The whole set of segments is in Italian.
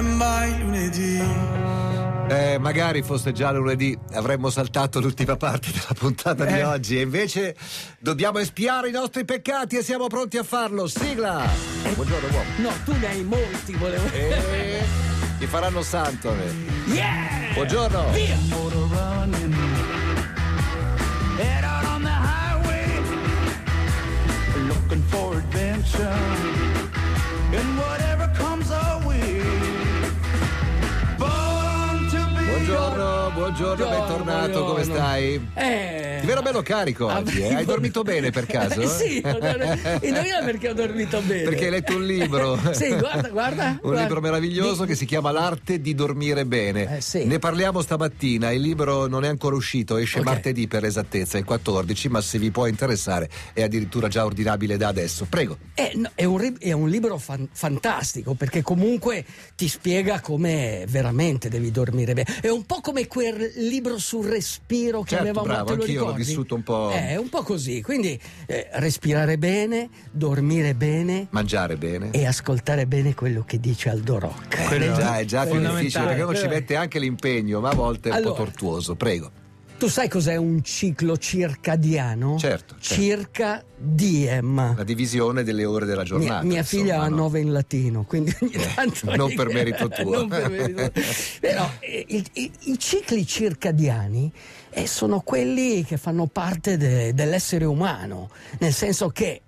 è mai lunedì. Eh, magari fosse già lunedì, avremmo saltato l'ultima parte della puntata di Eh. oggi e invece dobbiamo espiare i nostri peccati e siamo pronti a farlo. Sigla! Buongiorno uomo. No, tu ne hai molti, volevo. E ti faranno santo a me. Yeah! Buongiorno! Via! Head out on the highway, looking for adventure. Buongiorno, buongiorno, bentornato, come buongiorno. stai? Eh. Ti vedo bello carico oggi, eh? Hai dormito bene per caso? sì, ho dor- indovina perché ho dormito bene. Perché hai letto un libro. Sì, guarda, guarda. Un guarda. libro meraviglioso Di- che si chiama L'arte di dormire bene. Eh, sì. Ne parliamo stamattina, il libro non è ancora uscito, esce Ok. martedì per esattezza, il 14, ma se vi può interessare è addirittura già ordinabile da adesso. Prego. Eh, no, è, un, è un libro fan- fantastico perché comunque ti spiega come veramente devi dormire bene. È un po' come quel libro sul respiro che Certo, avevamo bravo, te lo anch'io l'ho ricordi? vissuto un po'. Eh, un po' così. Quindi eh, respirare bene, dormire bene Mangiare bene. e ascoltare bene quello che dice Aldo Rock. Quello già, è già più fondamentale. difficile perché uno ci Eh. mette anche l'impegno, ma a volte è un Allora. po' tortuoso. Prego. Tu sai cos'è un ciclo circadiano? Certo, certo. Circa diem. La divisione delle ore della Mia, giornata. mia figlia insomma, ha no? nove in latino, quindi ogni Eh, tanto non per merito tuo. Non per merito tuo. Però eh, i, i- i cicli circadiani eh, sono quelli che fanno parte de- dell'essere umano, nel senso che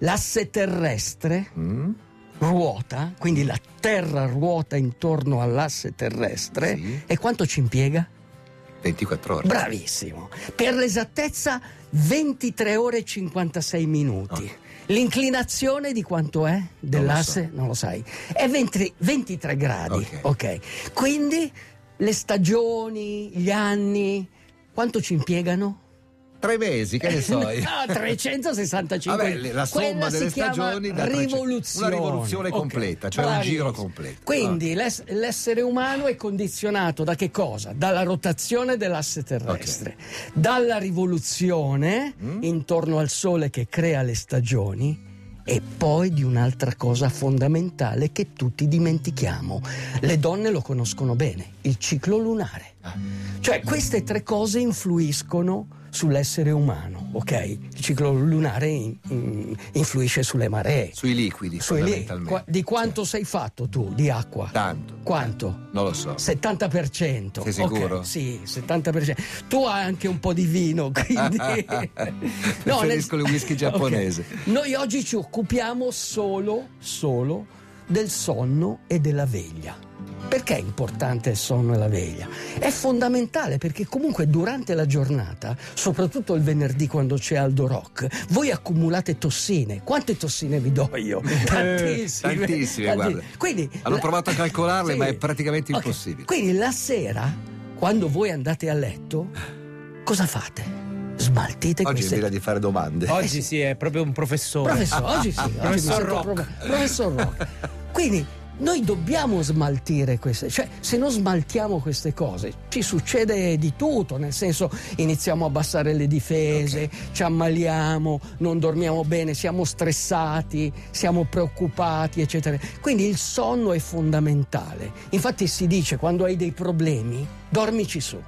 l'asse terrestre Mm? ruota, quindi la Terra ruota intorno all'asse terrestre Sì. e quanto ci impiega? 24 ore. Bravissimo. Per l'esattezza 23 ore e 56 minuti. L'inclinazione di quanto è dell'asse? Non lo, sai. È 20 23 gradi. Ok. ok. Quindi le stagioni, gli anni, quanto ci impiegano? Tre mesi, che ne so io. No, 365. Vabbè, la somma Quella delle stagioni da 300 rivoluzione. una rivoluzione completa, cioè un bravissimo. giro completo. Quindi l'ess- l'essere umano è condizionato da che cosa? Dalla rotazione dell'asse terrestre, dalla rivoluzione Mm. intorno al Sole che crea le stagioni e poi di un'altra cosa fondamentale che tutti dimentichiamo. Le donne lo conoscono bene, il ciclo lunare. Ah. Cioè queste tre cose influiscono sull'essere umano, ok? Il ciclo lunare in- in- influisce sulle maree. Sui liquidi, Sui fondamentalmente. Qua- di quanto sei fatto tu di acqua? Tanto. Quanto? Non lo so. 70%. Sei sicuro? Ok, sì, 70%. Tu hai anche un po' di vino, quindi... Preferisco il whisky giapponese. Ok. Noi oggi ci occupiamo solo, solo del sonno e della veglia. Perché è importante il sonno e la veglia? È fondamentale perché comunque durante la giornata, soprattutto il venerdì quando c'è Aldo Rock, voi accumulate tossine. Quante tossine vi do io? Tantissime. Eh, tantissime, guarda. Quindi, Hanno la- provato a calcolarle, Sì. ma è praticamente Ok. impossibile. Quindi la sera, quando voi andate a letto, cosa fate? Smaltite Oggi queste invece di fare domande. Oggi sì, è proprio un professore. Professor, oggi sì, oggi Professor Rock. proprio- professor Rock. Quindi noi dobbiamo smaltire queste, cioè se non smaltiamo queste cose ci succede di tutto, nel senso iniziamo a abbassare le difese, ci ammaliamo, non dormiamo bene, siamo stressati, siamo preoccupati, eccetera. Quindi il sonno è fondamentale. Infatti si dice quando hai dei problemi, dormici su.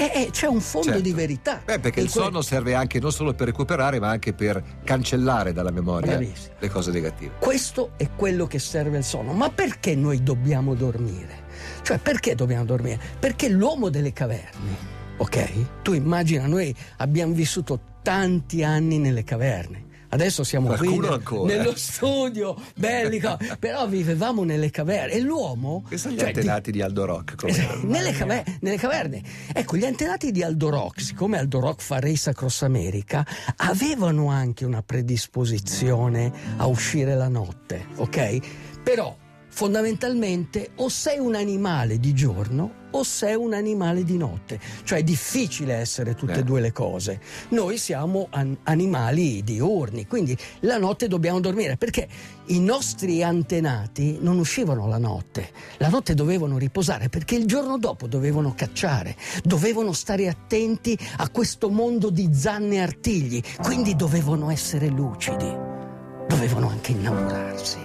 E, e c'è un fondo Certo. di verità. Beh, perché il que- sonno serve anche non solo per recuperare, ma anche per cancellare dalla memoria Bravissimo. le cose negative. Questo è quello che serve al sonno. Ma perché noi dobbiamo dormire? Cioè, perché dobbiamo dormire? Perché l'uomo delle caverne, ok? Tu immagina, noi abbiamo vissuto tanti anni nelle caverne. Adesso siamo qui Qualcuno ancora. nello studio, belli, co- però vivevamo nelle caverne e l'uomo... Che sono gli cioè, di- antenati di Aldo Rock. Esatto, nelle, cave- nelle caverne. Ecco, gli antenati di Aldo Rock, siccome Aldo Rock fa Race Across America, avevano anche una predisposizione a uscire la notte, ok? Però fondamentalmente o sei un animale di giorno o sei un animale di notte, cioè è difficile essere tutte Eh. e due le cose. Noi siamo an- animali diurni, quindi la notte dobbiamo dormire perché i nostri antenati non uscivano la notte, la notte dovevano riposare perché il giorno dopo dovevano cacciare, dovevano stare attenti a questo mondo di zanne e artigli, quindi dovevano essere lucidi, dovevano anche innamorarsi.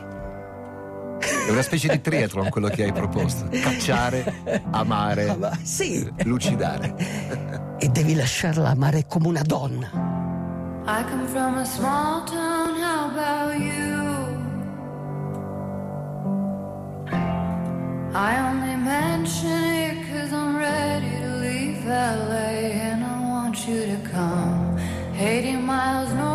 È una specie di triathlon quello che hai proposto. Cacciare, amare, Ma sì, lucidare. e devi lasciarla amare come una donna. I come from a small town, how about you? I only mention it cause I'm ready to leave LA and I want you to come. 80 miles north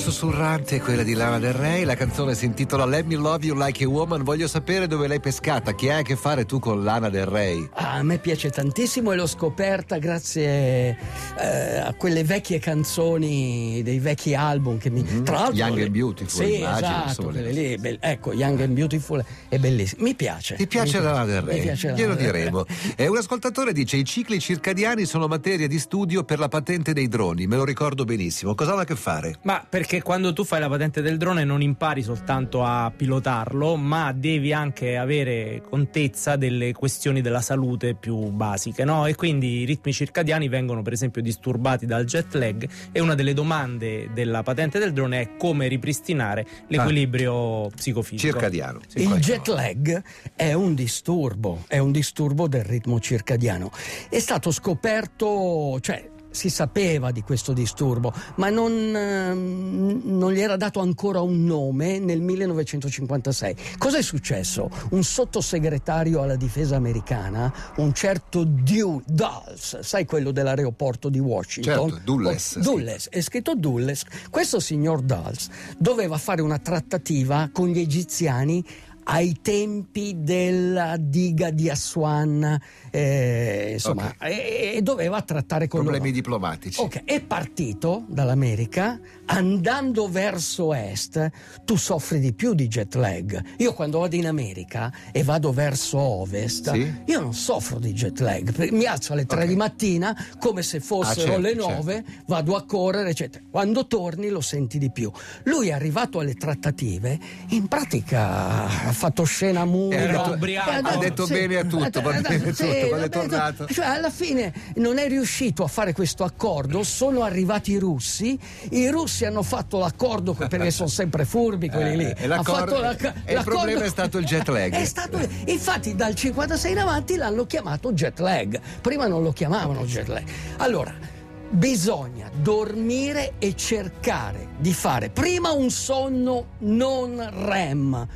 sussurrante è quella di Lana Del Rey, la canzone si intitola Let Me Love You Like a Woman. Voglio sapere dove l'hai pescata, che hai a che fare tu con Lana Del Rey. Ah, a me piace tantissimo e l'ho scoperta grazie eh, a quelle vecchie canzoni dei vecchi album che mi tra l'altro. Young le- and Beautiful, sì, immagino, esatto, quelle lì, be- ecco Young and Beautiful è bellissimo mi piace Ti piace mi Lana Del Rey? mi piace Lana Glielo diremo. E un ascoltatore dice: I cicli circadiani sono materia di studio per la patente dei droni. Me lo ricordo benissimo. Cosa hanno a che fare? Ma perché quando tu fai la patente del drone non impari soltanto a pilotarlo, ma devi anche avere contezza delle questioni della salute più basiche, no? E quindi i ritmi circadiani vengono per esempio disturbati dal jet lag e una delle domande della patente del drone è come ripristinare l'equilibrio psicofisico. Circadiano. Sì. Il jet lag è un disturbo, è un disturbo del ritmo circadiano. È stato scoperto, cioè si sapeva di questo disturbo, ma non, ehm, non gli era dato ancora un nome nel 1956. Cos'è successo? Un sottosegretario alla difesa americana, un certo Dew- Dulles, sai quello dell'aeroporto di Washington? Certo, Dulles, Oh, Dulles, è scritto Dulles. Questo signor Dulles doveva fare una trattativa con gli egiziani ai tempi della diga di Aswan, eh, insomma, Ok. e, e doveva trattare con Problemi loro. diplomatici. Ok, è partito dall'America, andando verso est, tu soffri di più di jet lag. Io quando vado in America e vado verso ovest, Sì. io non soffro di jet lag. Mi alzo alle 3 Ok. di mattina come se fossero Ah, certo, le certo. 9, vado a correre, eccetera. Quando torni lo senti di più. Lui è arrivato alle trattative, in pratica ha fatto scena e ubriaco. detto- Ha detto bene a tutto, va ha bene detto- quando è tornato. Cioè, alla fine non è riuscito a fare questo accordo, sono arrivati i russi, i russi hanno fatto l'accordo perché sono sempre furbi quelli lì. Eh, e Ha l'accordo- la- e il l'accordo- problema è stato il jet lag. È stato- infatti dal 56 in avanti l'hanno chiamato jet lag, prima non lo chiamavano jet lag. Allora, bisogna dormire e cercare di fare prima un sonno non REM.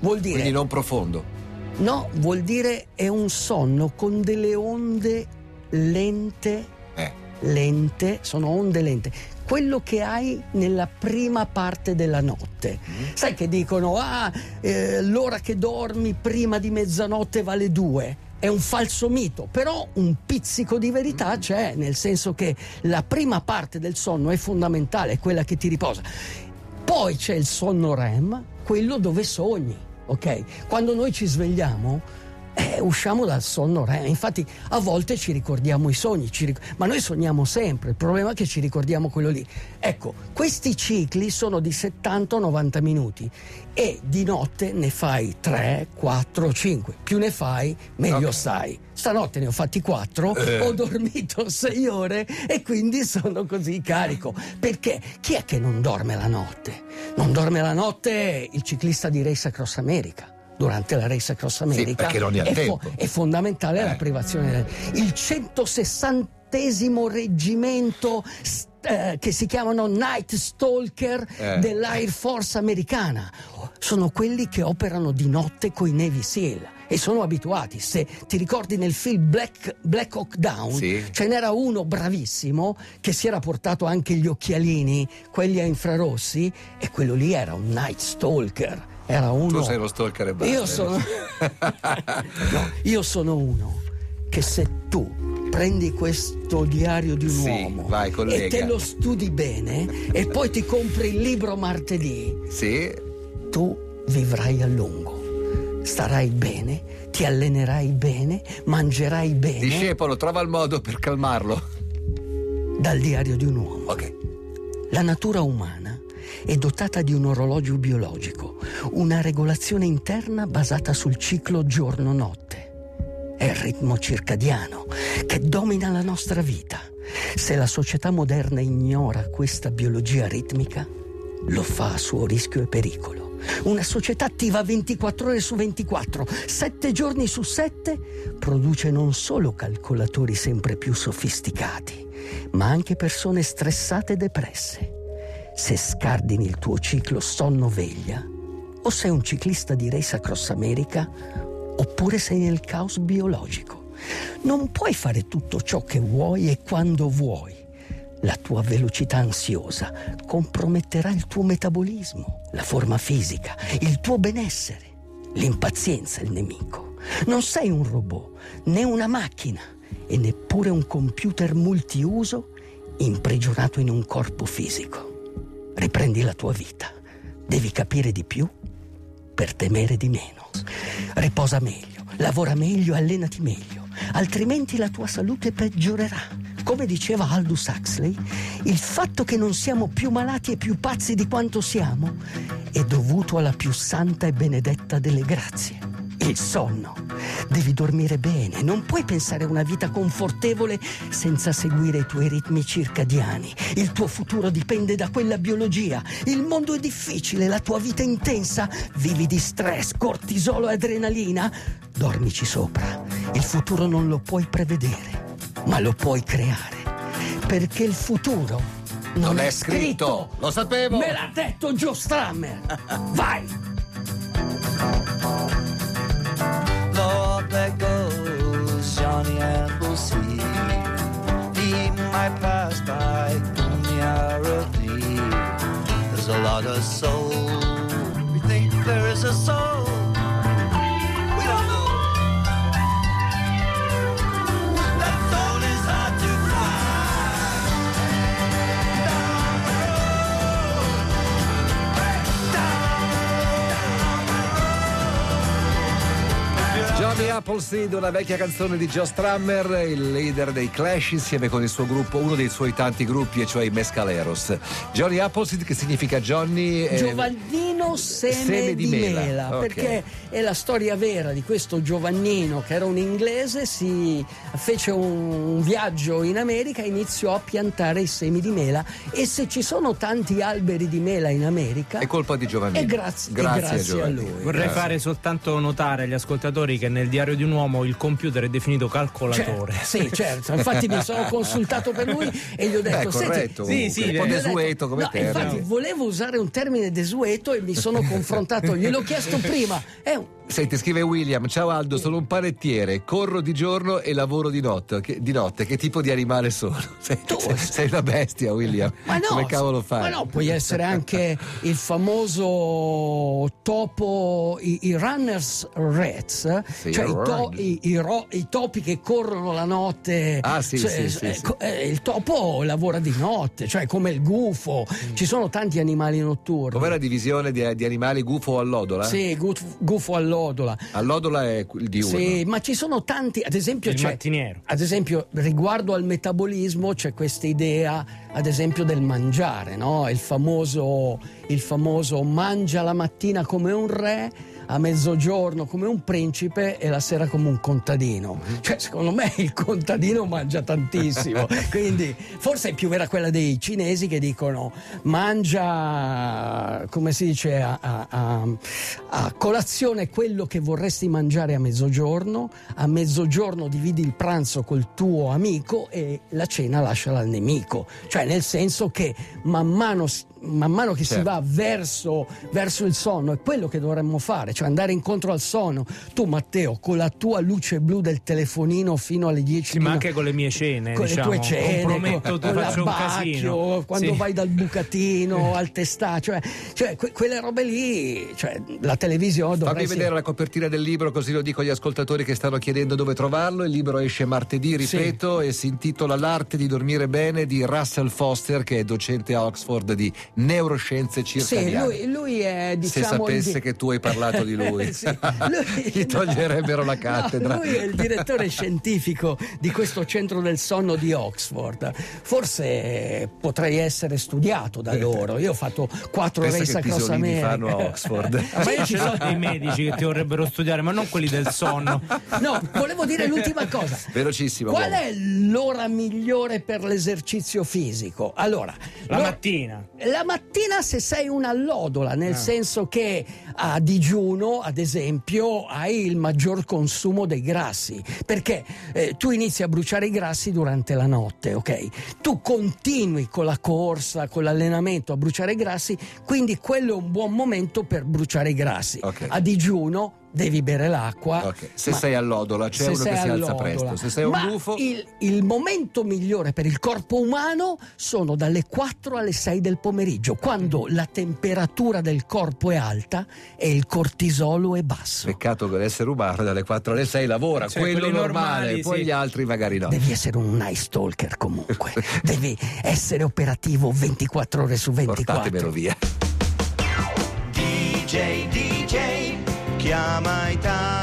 Vuol dire Quindi non profondo. No, vuol dire è un sonno con delle onde lente, Eh. lente, sono onde lente. Quello che hai nella prima parte della notte. Mm-hmm. Sai che dicono, ah, eh, l'ora che dormi prima di mezzanotte vale due. È un falso mito, però un pizzico di verità c'è, nel senso che la prima parte del sonno è fondamentale, è quella che ti riposa. Poi c'è il sonno REM, quello dove sogni, ok? Quando noi ci svegliamo, eh, usciamo dal sonno REM. Infatti, a volte ci ricordiamo i sogni, ric- ma noi sogniamo sempre. Il problema è che ci ricordiamo quello lì. Ecco, questi cicli sono di 70-90 minuti e di notte ne fai 3, 4, 5. Più ne fai, meglio Ok. stai. Stanotte ne ho fatti 4, Eh. ho dormito 6 ore e quindi sono così carico. Perché chi è che non dorme la notte? Non dorme la notte il ciclista di Race Across America. Durante la Race Across America perché non è, tempo. è fondamentale la Eh. privazione. del- Il 160 reggimento s- eh, che si chiamano Night Stalker Eh. dell'Air Force americana. Sono quelli che operano di notte coi Navy SEAL e sono abituati. Se ti ricordi nel film Black, Black Hawk Down, Sì. ce n'era uno bravissimo che si era portato anche gli occhialini, quelli a infrarossi, e quello lì era un Night Stalker. Era uno. Tu sei lo stalker e basta. Io sono. No, io sono uno che se tu prendi questo diario di un Sì, uomo vai, e te lo studi bene e poi ti compri il libro martedì, Sì, tu vivrai a lungo. Starai bene, ti allenerai bene, mangerai bene discepolo, trova il modo per calmarlo. dal diario di un uomo. Ok. La natura umana è dotata di un orologio biologico, una regolazione interna basata sul ciclo giorno-notte. È il ritmo circadiano che domina la nostra vita. Se la società moderna ignora questa biologia ritmica, lo fa a suo rischio e pericolo. Una società attiva 24 ore su 24, 7 giorni su 7, produce non solo calcolatori sempre più sofisticati, ma anche persone stressate e depresse. Se scardini il tuo ciclo sonno-veglia, o sei un ciclista di Race Across America, oppure sei nel caos biologico. Non puoi fare tutto ciò che vuoi e quando vuoi. La tua velocità ansiosa comprometterà il tuo metabolismo, la forma fisica, il tuo benessere. L'impazienza è il nemico. Non sei un robot, né una macchina e neppure un computer multiuso imprigionato in un corpo fisico. Riprendi la tua vita. Devi capire di più per temere di meno. Riposa meglio, lavora meglio, allenati meglio, altrimenti la tua salute peggiorerà. Come diceva Aldous Huxley, il fatto che non siamo più malati e più pazzi di quanto siamo è dovuto alla più santa e benedetta delle grazie. Il sonno. Devi dormire bene, non puoi pensare a una vita confortevole senza seguire i tuoi ritmi circadiani. Il tuo futuro dipende da quella biologia. Il mondo è difficile, la tua vita è intensa. Vivi di stress, cortisolo e adrenalina. Dormici sopra. Il futuro non lo puoi prevedere, ma lo puoi creare. Perché il futuro non, Non è scritto, lo sapevo. Me l'ha detto Joe Strammer. Vai! There's a soul. We think there is a soul. Johnny Appleseed, una vecchia canzone di Joe Strummer, il leader dei Clash insieme con il suo gruppo, uno dei suoi tanti gruppi, e cioè i Mescaleros. Johnny Appleseed che significa Johnny... eh, Giovannino Seme, Seme di di, mela, Mela, ok. perché è la storia vera di questo Giovannino che era un inglese, si fece un, viaggio in America e iniziò a piantare i semi di mela e se ci sono tanti alberi di mela in America È colpa di Giovannino. è grazie, Grazie, grazie a Giovannino. lui. Vorrei Grazie. fare soltanto notare agli ascoltatori che nel diario di un uomo il computer è definito calcolatore. Certo, sì, certo. Infatti mi sono consultato per lui e gli ho detto: Beh, "Senti, corretto. sì, sì, un po' detto- desueto come no, termine. Infatti, volevo usare un termine desueto e mi sono confrontato. Gliel'ho chiesto prima. È un- Senti, scrive William, ciao Aldo, sono un panettiere, corro di giorno e lavoro di notte. Che, di notte. Che tipo di animale sono? Sei, Tu- sei- sei una bestia, William. Ma no, Come cavolo fai? Ma no, puoi essere anche il famoso topo, i, i runners rats, Sì, cioè i, to- i- i ro- i topi che corrono la notte. Ah, sì, Cioè, sì, sì, eh, sì. eh, il topo lavora di notte, cioè come il gufo. Ci sono tanti animali notturni. Com'è la divisione di, di animali gufo o allodola? Sì, gufo, gufo allodola. Allodola è il diurno. Sì, ma ci sono tanti, ad esempio, Il c'è- mattiniero. ad esempio, riguardo al metabolismo c'è questa idea, ad esempio, del mangiare, no? Il famoso, il famoso mangia la mattina come un re, a mezzogiorno come un principe e la sera come un contadino. Cioè, secondo me il contadino mangia tantissimo. Quindi, forse è più vera quella dei cinesi che dicono mangia, come si dice, a, a- a- colazione quello che vorresti mangiare a mezzogiorno, a mezzogiorno dividi il pranzo col tuo amico e la cena lasciala al nemico. Cioè, nel senso che man mano, man mano che si Certo. va verso, verso il sonno, è quello che dovremmo fare, cioè andare incontro al sonno. Tu, Matteo, con la tua luce blu del telefonino fino alle 10 Sì, ma anche con le mie cene, con diciamo, le tue cene, comprometto, con, con faccio casino. quando Sì. vai dal bucatino al testà, cioè, cioè, que- quelle robe lì, cioè, la televisione Fammi dovresti... vedere la copertina del libro così lo dico agli ascoltatori che stanno chiedendo dove trovarlo. Il libro esce martedì, ripeto, e si intitola L'arte di dormire bene di Russell Foster, che è docente a Oxford di neuroscienze Sì, circadiane. lui, lui è Se diciamo il sapesse di- che tu hai parlato di lui, Sì, lui- gli toglierebbero la cattedra. No, lui è il direttore scientifico di questo centro del sonno di Oxford. Forse potrei essere studiato da loro. Io ho fatto quattro Pensa che Cross pisolini America. fanno a Oxford. Ma io ci sono dei medici che ti vorrebbero studiare, ma non quelli del sonno. No, volevo dire l'ultima cosa. Velocissimo. Qual uomo. è l'ora migliore per l'esercizio fisico? Allora, La lo- mattina. La mattina se sei una allodola, Ah. nel senso che a digiuno, ad esempio, hai il maggior consumo dei grassi, perché eh, tu inizi a bruciare i grassi durante la notte, ok? Tu continui con la corsa, con l'allenamento a bruciare i grassi, quindi quello è un buon momento per bruciare i grassi. Ok. A digiuno devi bere l'acqua. Ok, Se ma- sei all'odola, c'è uno che si alza presto. Se sei un Ma gufo, Il, il momento migliore per il corpo umano sono dalle 4 alle 6 del pomeriggio, quando la temperatura del corpo è alta e il cortisolo è basso. peccato che l'essere umano dalle 4 alle 6 lavora, Cioè, quello normale, normali, poi sì. gli altri magari no. Devi essere un nice talker comunque, devi essere operativo 24 ore su 24. Portatemelo via. DJ, DJ, chiama Italia.